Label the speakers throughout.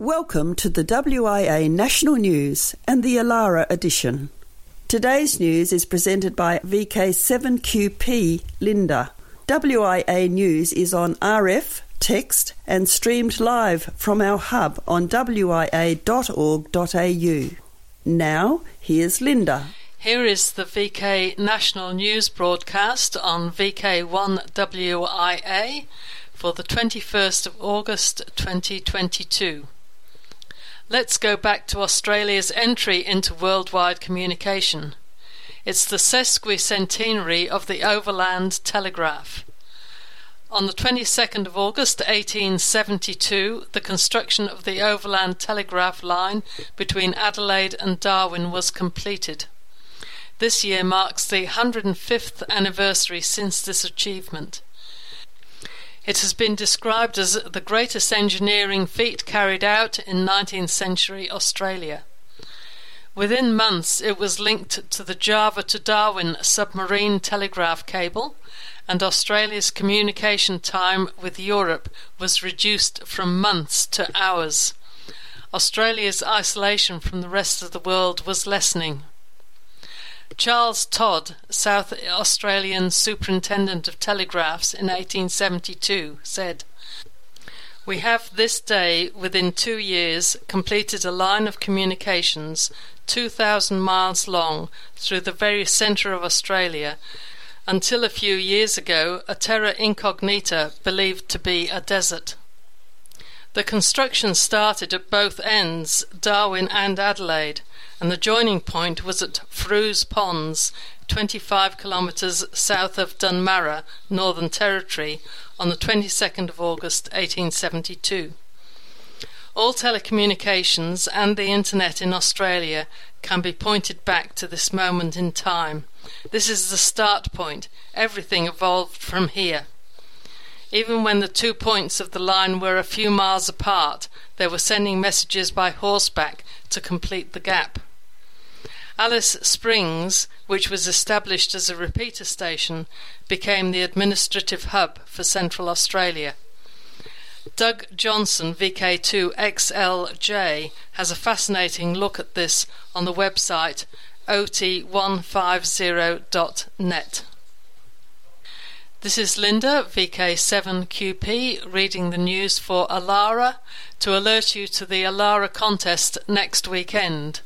Speaker 1: Welcome to the WIA National News and the Alara edition. Today's news is presented by VK7QP Linda. WIA News is on RF, text, and streamed live from our hub on wia.org.au. Now, here's Linda.
Speaker 2: Here is the VK National News broadcast on VK1WIA for the 21st of August 2022. Let's go back to Australia's entry into worldwide communication. It's the sesquicentenary of the Overland Telegraph. On the 22nd of August 1872, the construction of the Overland Telegraph line between Adelaide and Darwin was completed. This year marks the 105th anniversary since this achievement. It has been described as the greatest engineering feat carried out in 19th century Australia. Within months, it was linked to the Java to Darwin submarine telegraph cable, and Australia's communication time with Europe was reduced from months to hours. Australia's isolation from the rest of the world was lessening. Charles Todd, South Australian Superintendent of Telegraphs in 1872, said, We have this day, within two years, completed a line of communications 2,000 miles long through the very centre of Australia, until a few years ago a terra incognita believed to be a desert. The construction started at both ends, Darwin and Adelaide, and the joining point was at Frews Ponds, 25 kilometres south of Dunmarra, Northern Territory, on the 22nd of August 1872. All telecommunications and the internet in Australia can be pointed back to this moment in time. This is the start point. Everything evolved from here. Even when the two points of the line were a few miles apart, they were sending messages by horseback to complete the gap. Alice Springs, which was established as a repeater station, became the administrative hub for Central Australia. Doug Johnson, VK2XLJ, has a fascinating look at this on the website ot150.net. This is Linda, VK7QP, reading the news for Alara to alert you to the Alara contest next weekend.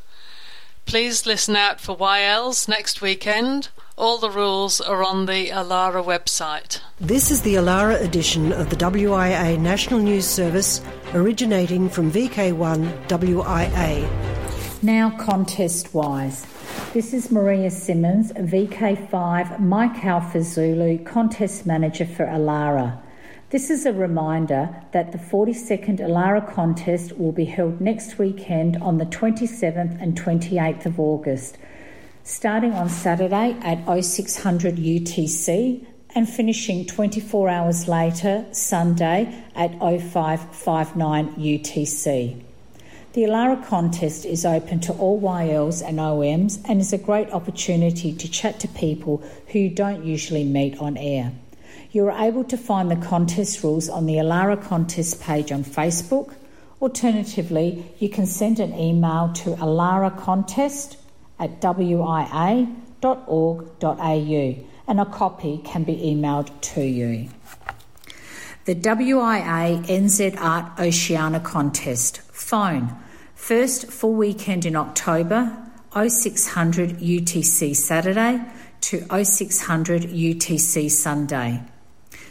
Speaker 2: Please listen out for YLs next weekend. All the rules are on the Alara website.
Speaker 3: This is the Alara edition of the WIA National News Service, originating from VK1 WIA.
Speaker 4: Now, contest wise. This is Maria Simmons, VK5 Mike Alpha Zulu contest manager for Alara. This is a reminder that the 42nd Alara contest will be held next weekend on the 27th and 28th of August, starting on Saturday at 0600 UTC and finishing 24 hours later, Sunday at 0559 UTC. The Alara contest is open to all YLs and OMs and is a great opportunity to chat to people who you don't usually meet on air. You are able to find the contest rules on the Alara contest page on Facebook. Alternatively, you can send an email to alaracontest at wia.org.au and a copy can be emailed to you. The WIA NZ Art Oceania Contest. Phone. First full weekend in October, 0600 UTC Saturday to 0600 UTC Sunday.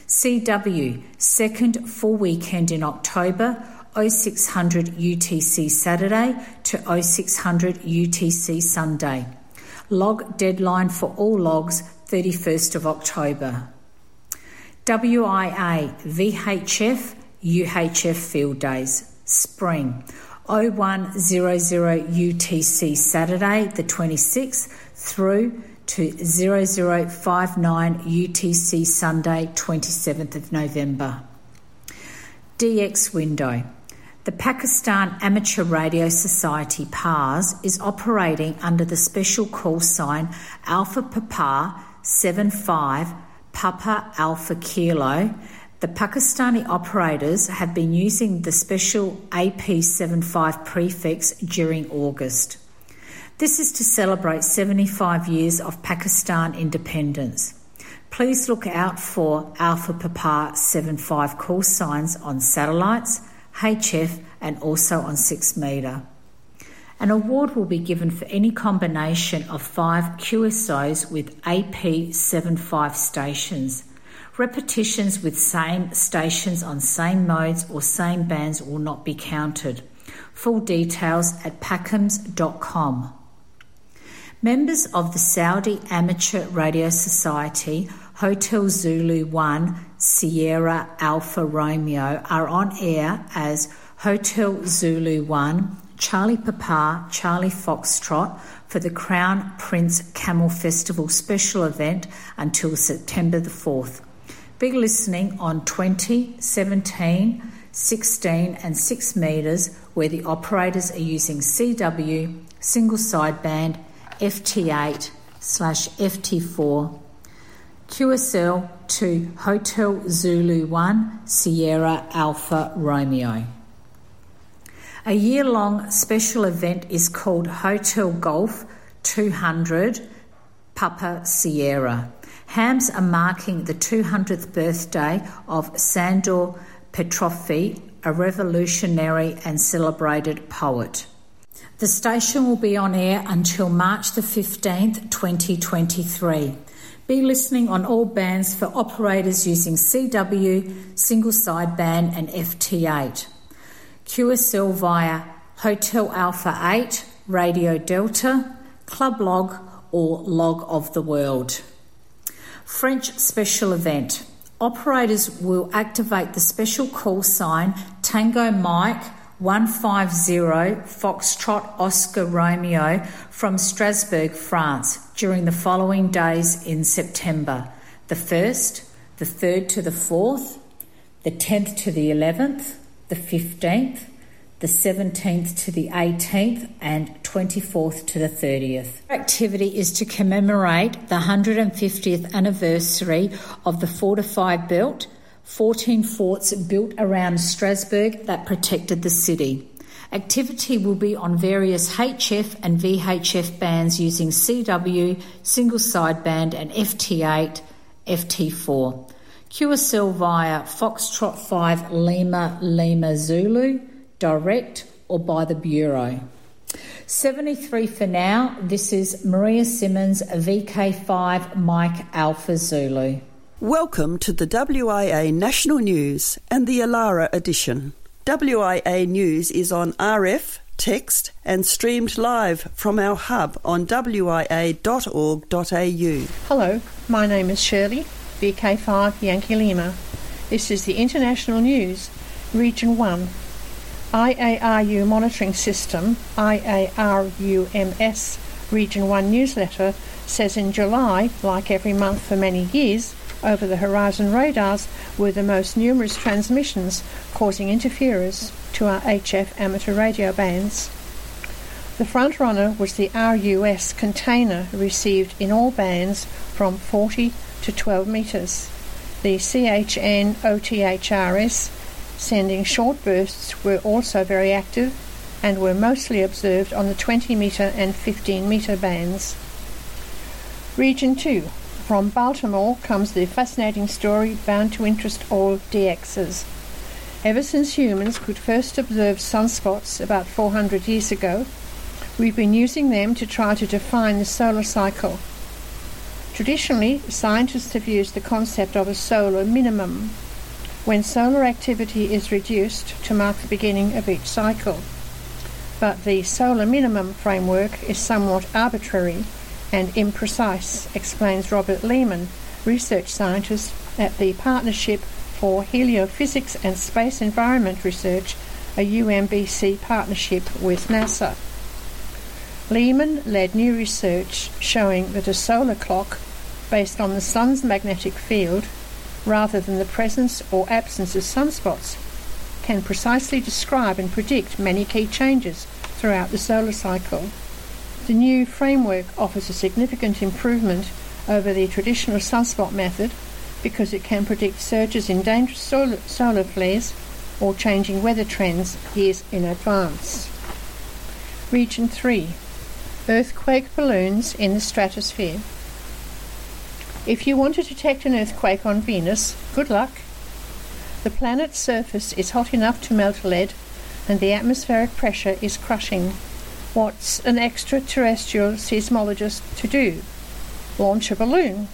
Speaker 4: CW, second full weekend in October, 0600 UTC Saturday to 0600 UTC Sunday. Log deadline for all logs 31st of October. WIA VHF UHF Field Days Spring 0100 UTC Saturday the 26th through to 0059 UTC Sunday 27th of November. DX window. The Pakistan Amateur Radio Society PARS is operating under the special call sign Alpha Papa 75 Papa Alpha Kilo. The Pakistani operators have been using the special AP75 prefix during August. This is to celebrate 75 years of Pakistan independence. Please look out for Alpha Papa 75 call signs on satellites, HF, and also on 6 metre. An award will be given for any combination of five QSOs with AP75 stations. Repetitions with same stations on same modes or same bands will not be counted. Full details at packhams.com. Members of the Saudi Amateur Radio Society, Hotel Zulu 1, Sierra Alpha Romeo are on air as Hotel Zulu 1, Charlie Papa, Charlie Foxtrot for the Crown Prince Camel Festival special event until September the 4th. Be listening on 20, 17, 16, and 6 metres where the operators are using CW, single sideband, FT8 slash FT4, QSL to Hotel Zulu 1, Sierra Alpha Romeo. A year long special event is called Hotel Golf 200 Papa Sierra. Hams are marking the 200th birthday of Sandor Petofi, a revolutionary and celebrated poet. The station will be on air until March the 15th, 2023. Be listening on all bands for operators using CW, single sideband, and FT8. QSL via Hotel Alpha 8, Radio Delta, Club Log, or Log of the World. French special event. Operators will activate the special call sign Tango Mike 150 Foxtrot Oscar Romeo from Strasbourg, France, during the following days in September the 1st, the 3rd to the 4th, the 10th to the 11th, the 15th, the 17th to the 18th, and 24th to the 30th. Activity is to commemorate the 150th anniversary of the fortified belt, 14 forts built around Strasbourg that protected the city. Activity will be on various HF and VHF bands using CW, single sideband, and FT8, FT4. QSL via Foxtrot 5 Lima Lima Zulu, direct or by the Bureau. 73 for now. This is Maria Simmons, VK5 Mike Alpha Zulu.
Speaker 1: Welcome to the WIA National News and the Alara edition. WIA News is on RF, text, and streamed live from our hub on wia.org.au.
Speaker 5: Hello, my name is Shirley, VK5 Yankee Lima. This is the International News, Region 1. IARU Monitoring System, IARUMS, Region 1 newsletter says in July, like every month for many years, over the horizon radars were the most numerous transmissions causing interference to our HF amateur radio bands. The front runner was the RUS container received in all bands from 40 to 12 metres. The CHN OTHRS sending short bursts were also very active and were mostly observed on the 20 metre and 15 metre bands. Region 2. From Baltimore comes the fascinating story bound to interest all DXs. Ever since humans could first observe sunspots about 400 years ago, we've been using them to try to define the solar cycle. Traditionally, scientists have used the concept of a solar minimum, when solar activity is reduced to mark the beginning of each cycle. But the solar minimum framework is somewhat arbitrary and imprecise, explains Robert Leamon, research scientist at the Partnership for Heliophysics and Space Environment Research, a UMBC partnership with NASA. Lehman led new research showing that a solar clock, based on the sun's magnetic field, rather than the presence or absence of sunspots, can precisely describe and predict many key changes throughout the solar cycle. The new framework offers a significant improvement over the traditional sunspot method because it can predict surges in dangerous solar, flares or changing weather trends years in advance. Region 3 Earthquake balloons in the stratosphere. If you want to detect an earthquake on Venus, good luck. The planet's surface is hot enough to melt lead, and the atmospheric pressure is crushing. What's an extraterrestrial seismologist to do? Launch a balloon.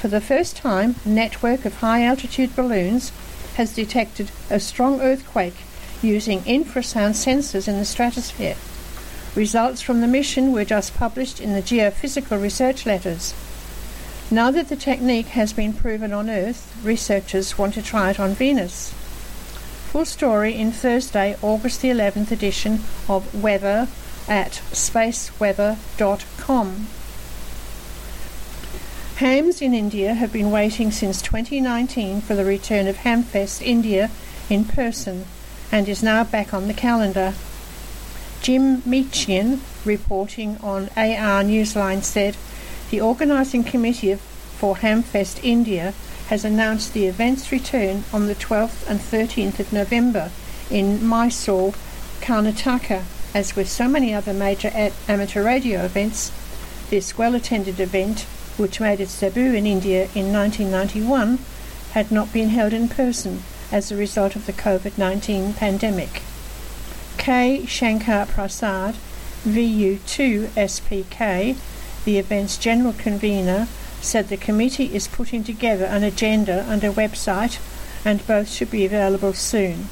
Speaker 5: For the first time, a network of high altitude balloons has detected a strong earthquake using infrasound sensors in the stratosphere. Results from the mission were just published in the Geophysical Research Letters. Now that the technique has been proven on Earth, researchers want to try it on Venus. Full story in Thursday, August the 11th edition of Weather at spaceweather.com. Hams in India have been waiting since 2019 for the return of Hamfest India in person and is now back on the calendar. Jim Meachen, reporting on AR Newsline, said the organising committee for Hamfest India has announced the event's return on the 12th and 13th of November in Mysore, Karnataka. As with so many other major amateur radio events, this well attended event, which made its debut in India in 1991, had not been held in person as a result of the COVID 19 pandemic. K. Shankar Prasad, VU2 SPK, the event's general convener, said the committee is putting together an agenda and a website, and both should be available soon.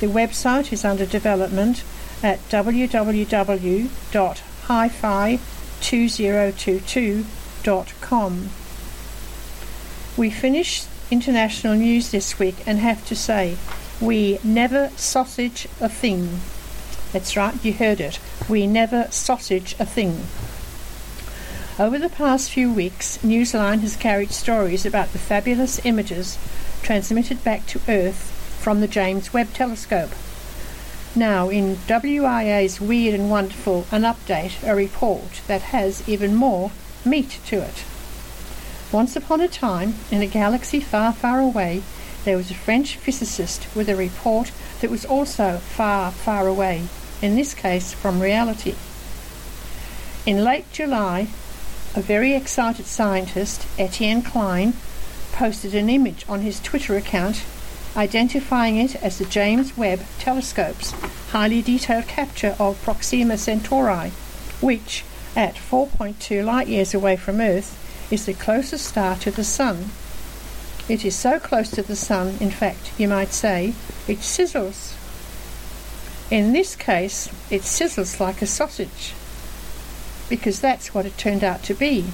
Speaker 5: The website is under development at www.hifi2022.com. We finish international news this week and have to say, we never sausage a thing. That's right, you heard it. We never sausage a thing. Over the past few weeks, Newsline has carried stories about the fabulous images transmitted back to Earth from the James Webb Telescope. Now, in WIA's Weird and Wonderful, an update, a report that has even more meat to it. Once upon a time, in a galaxy far, far away, there was a French physicist with a report that was also far, far away, in this case from reality. In late July, a very excited scientist, Etienne Klein, posted an image on his Twitter account identifying it as the James Webb Telescope's highly detailed capture of Proxima Centauri, which, at 4.2 light years away from Earth, is the closest star to the Sun. It is so close to the Sun, in fact, you might say, it sizzles. In this case, it sizzles like a sausage because that's what it turned out to be.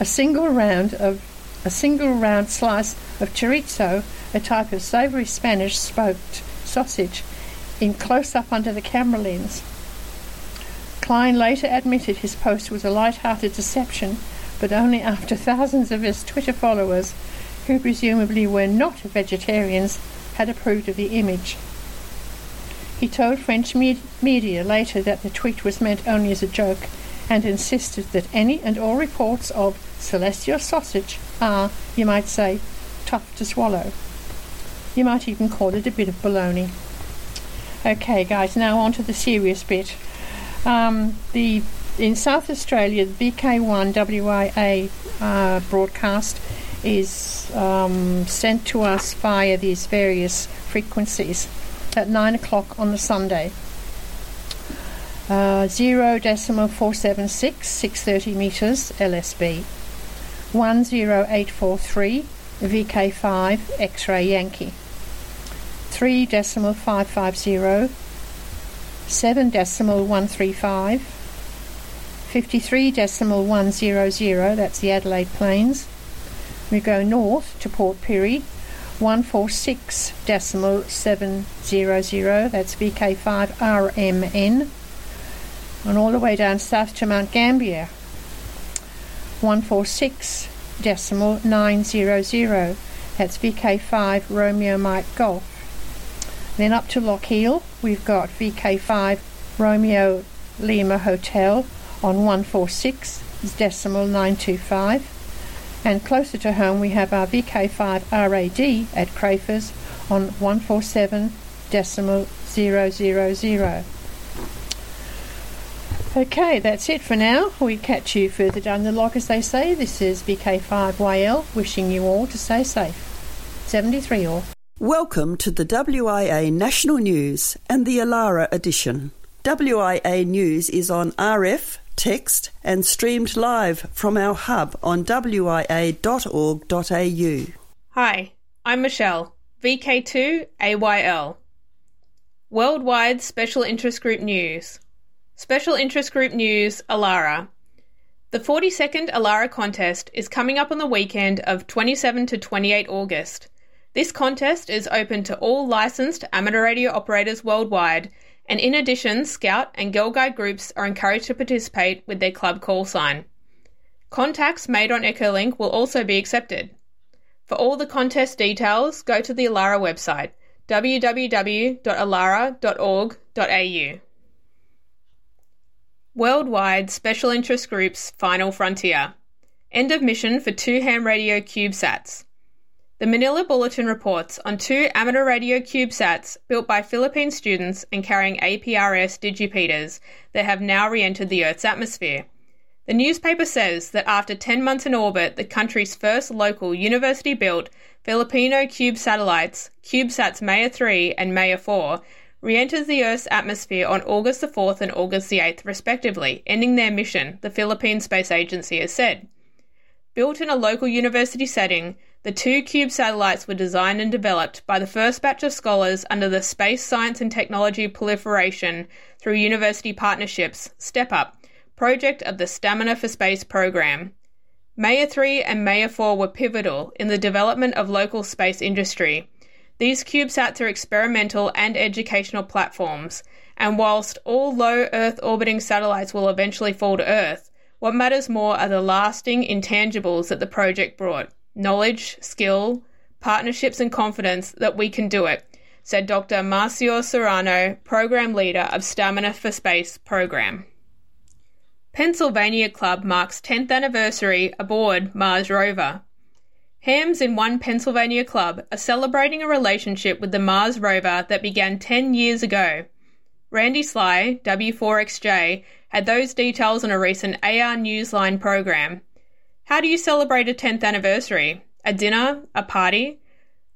Speaker 5: A single round of a single round slice of chorizo, a type of savoury Spanish smoked sausage, in close up under the camera lens. Klein later admitted his post was a light-hearted deception, but only after thousands of his Twitter followers, who presumably were not vegetarians, had approved of the image. He told French me- media later that the tweet was meant only as a joke and insisted that any and all reports of celestial sausage are, you might say, tough to swallow. You might even call it a bit of baloney. Okay, guys, now on to the serious bit. Um, the in South Australia, the VK1 WIA uh, broadcast is um, sent to us via these various frequencies at 9 o'clock on the Sunday. Uh, 0.476, 630 metres LSB. 10843, VK5, X-ray Yankee. 3 decimal 550, 7 decimal 135, 53 decimal 100, that's the Adelaide Plains. We go north to Port Pirie, 146 decimal 700, that's VK5RMN, and all the way down south to Mount Gambier, 146 decimal 900, that's VK5 Romeo Mike Golf. Then up to Lochiel, we've got VK5 Romeo Lima Hotel on 146 decimal 925. And closer to home, we have our VK5 RAD at Crafers on 147 decimal 000. Okay, that's it for now. We catch you further down the log, as they say. This is VK5YL wishing you all to stay safe. 73 all.
Speaker 1: Welcome to the WIA National News and the Alara edition. WIA News is on RF, text, and streamed live from our hub on wia.org.au.
Speaker 6: Hi, I'm Michelle, VK2 AYL. Worldwide Special Interest Group News. Special Interest Group News Alara. The 42nd Alara contest is coming up on the weekend of 27 to 28 August. This contest is open to all licensed amateur radio operators worldwide, and in addition, Scout and Girl Guide groups are encouraged to participate with their club call sign. Contacts made on Echolink will also be accepted. For all the contest details, go to the Alara website www.alara.org.au. Worldwide Special Interest Groups Final Frontier. End of mission for two ham radio CubeSats. The Manila Bulletin reports on two amateur radio CubeSats built by Philippine students and carrying APRS digipeaters that have now re entered the Earth's atmosphere. The newspaper says that after 10 months in orbit, the country's first local university built Filipino Cube satellites, CubeSats Maya 3 and Maya 4, re enters the Earth's atmosphere on August the 4th and August the 8th, respectively, ending their mission, the Philippine Space Agency has said. Built in a local university setting, the two Cube satellites were designed and developed by the first batch of scholars under the Space Science and Technology Proliferation through University Partnerships STEP UP project of the Stamina for Space program. Maya 3 and Maya 4 were pivotal in the development of local space industry. These CubeSats are experimental and educational platforms, and whilst all low Earth orbiting satellites will eventually fall to Earth, what matters more are the lasting intangibles that the project brought knowledge, skill, partnerships, and confidence that we can do it, said Dr. Maricor Soriano, Program Leader of Stamina for Space Program. Pennsylvania Club marks 10th anniversary aboard Mars rover. Hams in One Pennsylvania Club are celebrating a relationship with the Mars rover that began 10 years ago. Randy Sly, W4XJ, had those details on a recent AR Newsline program. How do you celebrate a 10th anniversary? A dinner? A party?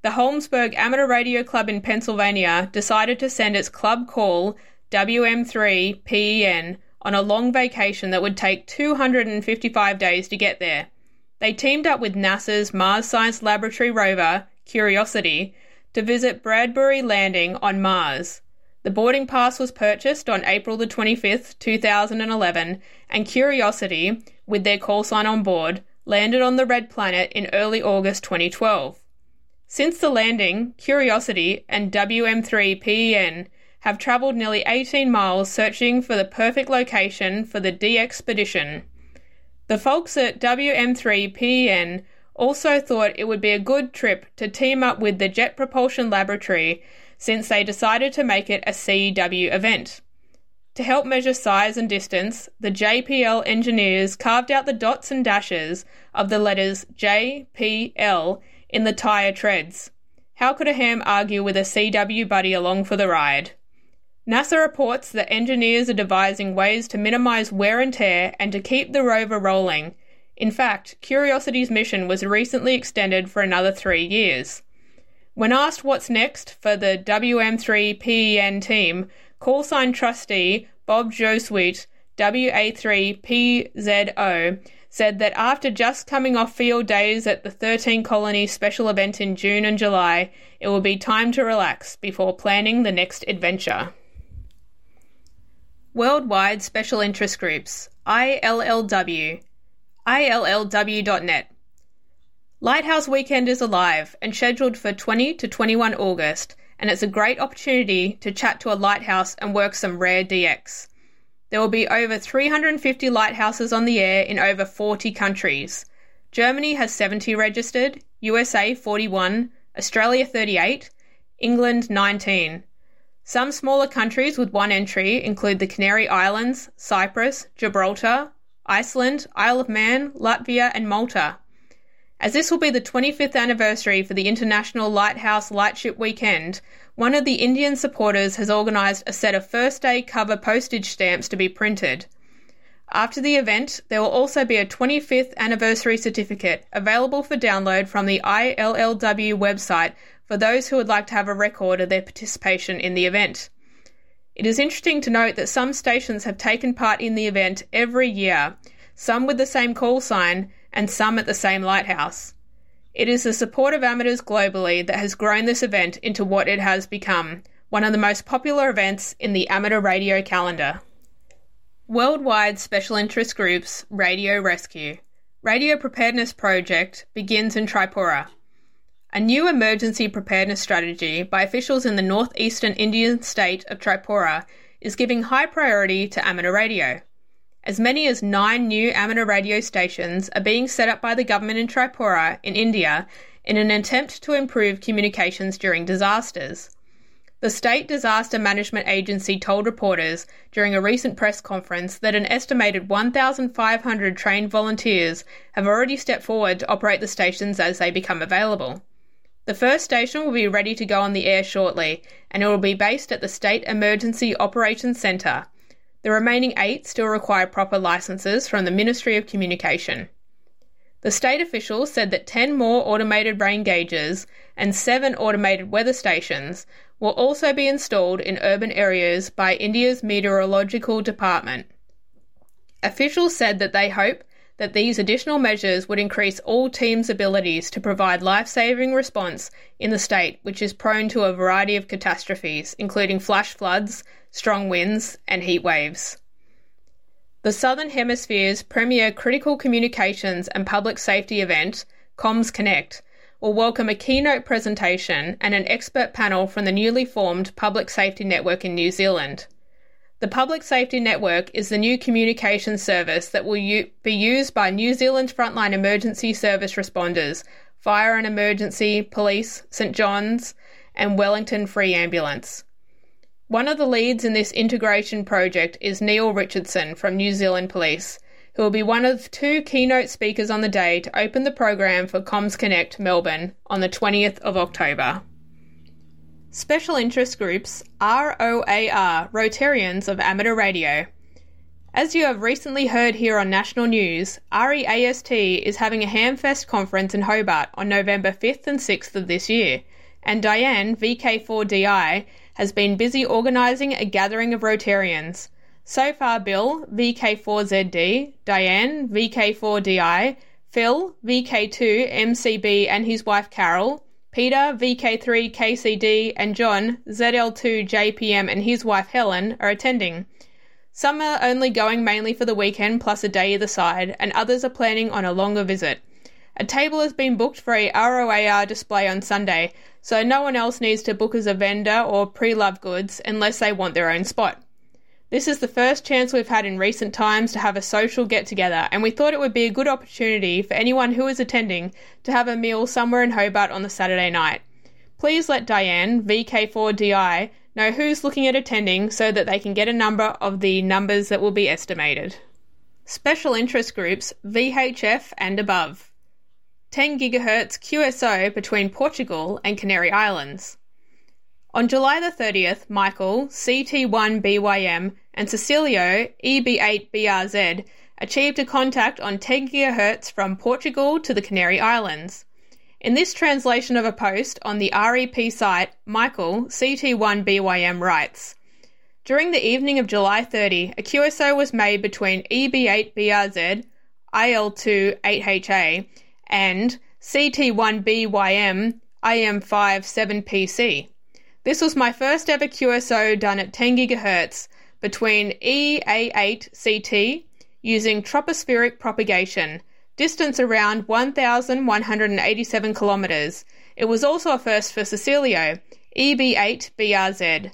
Speaker 6: The Holmesburg Amateur Radio Club in Pennsylvania decided to send its club call WM3 PEN on a long vacation that would take 255 days to get there. They teamed up with NASA's Mars Science Laboratory rover, Curiosity, to visit Bradbury Landing on Mars. The boarding pass was purchased on April the 25th, 2011, and Curiosity, with their call sign on board, landed on the Red Planet in early August 2012. Since the landing, Curiosity and WM3 PEN have travelled nearly 18 miles searching for the perfect location for the D expedition. The folks at WM3 PEN also thought it would be a good trip to team up with the Jet Propulsion Laboratory since they decided to make it a CW event. To help measure size and distance, the JPL engineers carved out the dots and dashes of the letters JPL in the tyre treads. How could a ham argue with a CW buddy along for the ride? NASA reports that engineers are devising ways to minimize wear and tear and to keep the rover rolling. In fact, Curiosity's mission was recently extended for another three years. When asked what's next for the WM3 PEN team, call sign trustee Bob Josuweit, WA3PZO, said that after just coming off field days at the 13 Colony special event in June and July, it will be time to relax before planning the next adventure. Worldwide Special Interest Groups, ILLW, ILLW.net. Lighthouse Weekend is alive and scheduled for 20 to 21 August, and it's a great opportunity to chat to a lighthouse and work some rare DX. There will be over 350 lighthouses on the air in over 40 countries. Germany has 70 registered, USA 41, Australia 38, England 19. Some smaller countries with one entry include the Canary Islands, Cyprus, Gibraltar, Iceland, Isle of Man, Latvia, and Malta. As this will be the 25th anniversary for the International Lighthouse Lightship Weekend, one of the Indian supporters has organised a set of first day cover postage stamps to be printed. After the event, there will also be a 25th anniversary certificate available for download from the ILLW website for those who would like to have a record of their participation in the event. It is interesting to note that some stations have taken part in the event every year, some with the same call sign and some at the same lighthouse. It is the support of amateurs globally that has grown this event into what it has become, one of the most popular events in the amateur radio calendar. Worldwide Special Interest Groups Radio Rescue Radio Preparedness Project begins in Tripura. A new emergency preparedness strategy by officials in the northeastern Indian state of Tripura is giving high priority to amateur radio. As many as nine new amateur radio stations are being set up by the government in Tripura, in India, in an attempt to improve communications during disasters. The State Disaster Management Agency told reporters during a recent press conference that an estimated 1,500 trained volunteers have already stepped forward to operate the stations as they become available. The first station will be ready to go on the air shortly, and it will be based at the State Emergency Operations Centre, the remaining eight still require proper licenses from the Ministry of Communication. The state officials said that 10 more automated rain gauges and 7 automated weather stations will also be installed in urban areas by India's Meteorological Department. Officials said that they hope that these additional measures would increase all teams' abilities to provide life saving response in the state, which is prone to a variety of catastrophes, including flash floods, strong winds, and heat waves. The Southern Hemisphere's premier critical communications and public safety event, Comms Connect, will welcome a keynote presentation and an expert panel from the newly formed Public Safety Network in New Zealand. The Public Safety Network is the new communication service that will u- be used by New Zealand's frontline emergency service responders, fire and emergency, police, St John's, and Wellington Free Ambulance. One of the leads in this integration project is Neil Richardson from New Zealand Police, who will be one of two keynote speakers on the day to open the program for Comms Connect Melbourne on the 20th of October. Special interest groups ROAR, Rotarians of Amateur Radio. As you have recently heard here on national news, REAST is having a Hamfest conference in Hobart on November 5th and 6th of this year, and Diane, VK4DI, has been busy organising a gathering of Rotarians. So far, Bill, VK4ZD, Diane, VK4DI, Phil, VK2 MCB and his wife Carol, Peter, VK3 KCD, and John, ZL2 JPM and his wife Helen are attending. Some are only going mainly for the weekend plus a day either side, and others are planning on a longer visit. A table has been booked for a ROAR display on Sunday, so no one else needs to book as a vendor or pre love goods unless they want their own spot. This is the first chance we've had in recent times to have a social get together, and we thought it would be a good opportunity for anyone who is attending to have a meal somewhere in Hobart on the Saturday night. Please let Diane, VK4DI, know who's looking at attending so that they can get a number of the numbers that will be estimated. Special interest groups VHF and above. 10 GHz QSO between Portugal and Canary Islands. On July the 30th, Michael, CT1BYM, and Cecilio, EB8BRZ, achieved a contact on 10 GHz from Portugal to the Canary Islands. In this translation of a post on the REP site, Michael, CT1BYM, writes During the evening of July 30, a QSO was made between EB8BRZ, IL2 8HA, and CT1BYM IM57PC. This was my first ever QSO done at 10 GHz between EA8CT using tropospheric propagation, distance around 1,187 kilometres. It was also a first for Cecilio, EB8BRZ.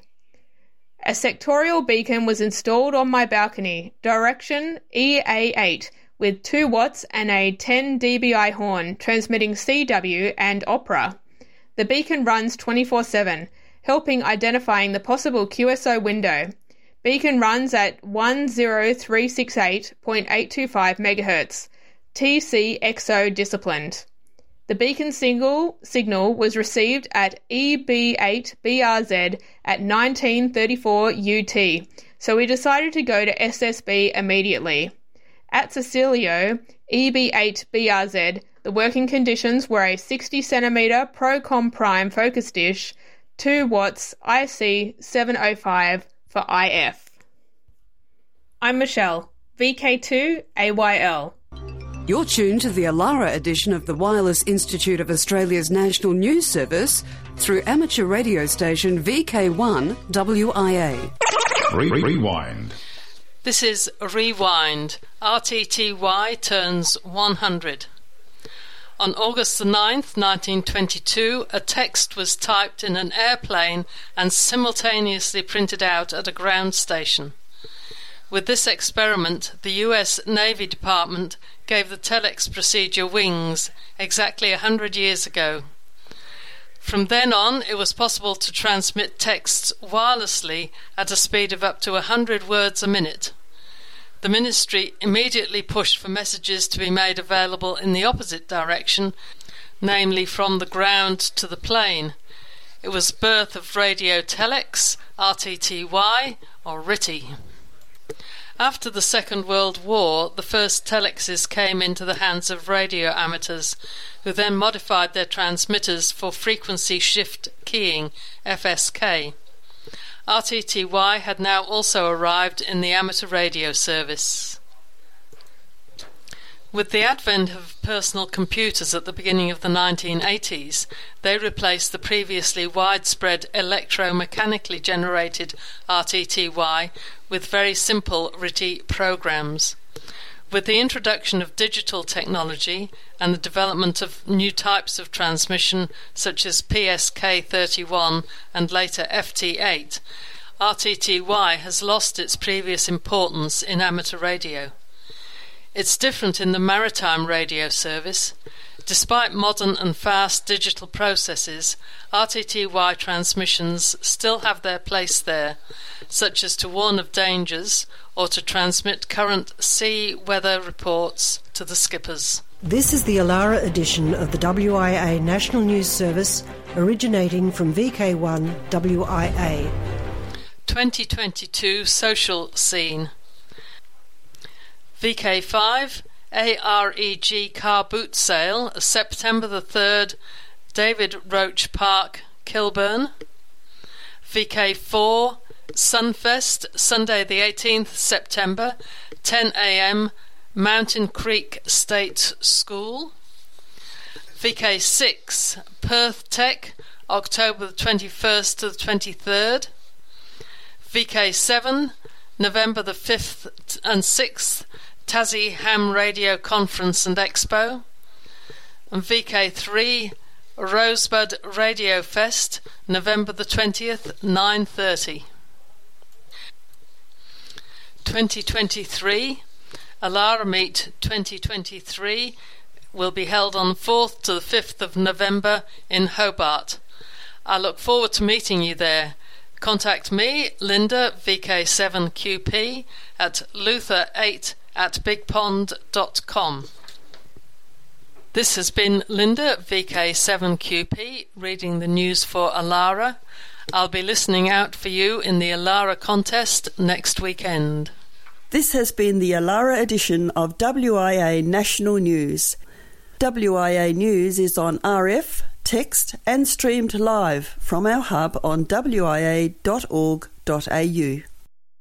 Speaker 6: A sectorial beacon was installed on my balcony, direction EA8 with 2 watts and a 10 dBi horn transmitting CW and opera. The beacon runs 24 7, helping identifying the possible QSO window. Beacon runs at 10368.825 MHz, TCXO disciplined. The beacon signal, signal was received at EB8BRZ at 1934 UT, so we decided to go to SSB immediately. At Cecilio, EB8BRZ, the working conditions were a 60 cm Procom Prime focus dish, 2 watts IC 705 for IF. I'm Michelle, VK2AYL.
Speaker 7: You're tuned to the Alara edition of the Wireless Institute of Australia's National News Service through amateur radio station VK1 WIA.
Speaker 8: Rewind.
Speaker 2: This is Rewind. RTTY turns 100. On August the 9th, 1922, a text was typed in an airplane and simultaneously printed out at a ground station. With this experiment, the US Navy Department gave the telex procedure wings exactly a hundred years ago. From then on, it was possible to transmit texts wirelessly at a speed of up to a hundred words a minute. The ministry immediately pushed for messages to be made available in the opposite direction, namely from the ground to the plane. It was birth of radio telex, RTTY, or RTTY. After the Second World War, the first telexes came into the hands of radio amateurs, who then modified their transmitters for frequency shift keying, FSK. RTTY had now also arrived in the amateur radio service. With the advent of personal computers at the beginning of the 1980s, they replaced the previously widespread electromechanically generated RTTY with very simple RTTY programs. With the introduction of digital technology and the development of new types of transmission such as PSK 31 and later FT8, RTTY has lost its previous importance in amateur radio. It's different in the maritime radio service. Despite modern and fast digital processes, RTTY transmissions still have their place there, such as to warn of dangers or to transmit current sea weather reports to the skippers.
Speaker 3: This is the Alara edition of the WIA National News Service, originating from VK1 WIA.
Speaker 2: 2022 Social Scene VK5 AREG car boot sale, September the 3rd, David Roach Park, Kilburn. VK4 Sunfest, Sunday the 18th September, 10 am, Mountain Creek State School. VK6 Perth Tech, October the 21st to the 23rd. VK7 November the 5th and 6th, Tassie Ham Radio Conference and Expo, and VK3 Rosebud Radio Fest, November the 20th, 9.30. 2023 Alara Meet 2023 will be held on 4th to the 5th of November in Hobart. I look forward to meeting you there. Contact me, Linda, VK7QP, at luther8 at bigpond.com. This has been Linda, VK7QP, reading the news for Alara. I'll be listening out for you in the Alara contest next weekend.
Speaker 1: This has been the Alara edition of WIA National News. WIA News is on RF, text, and streamed live from our hub on wia.org.au.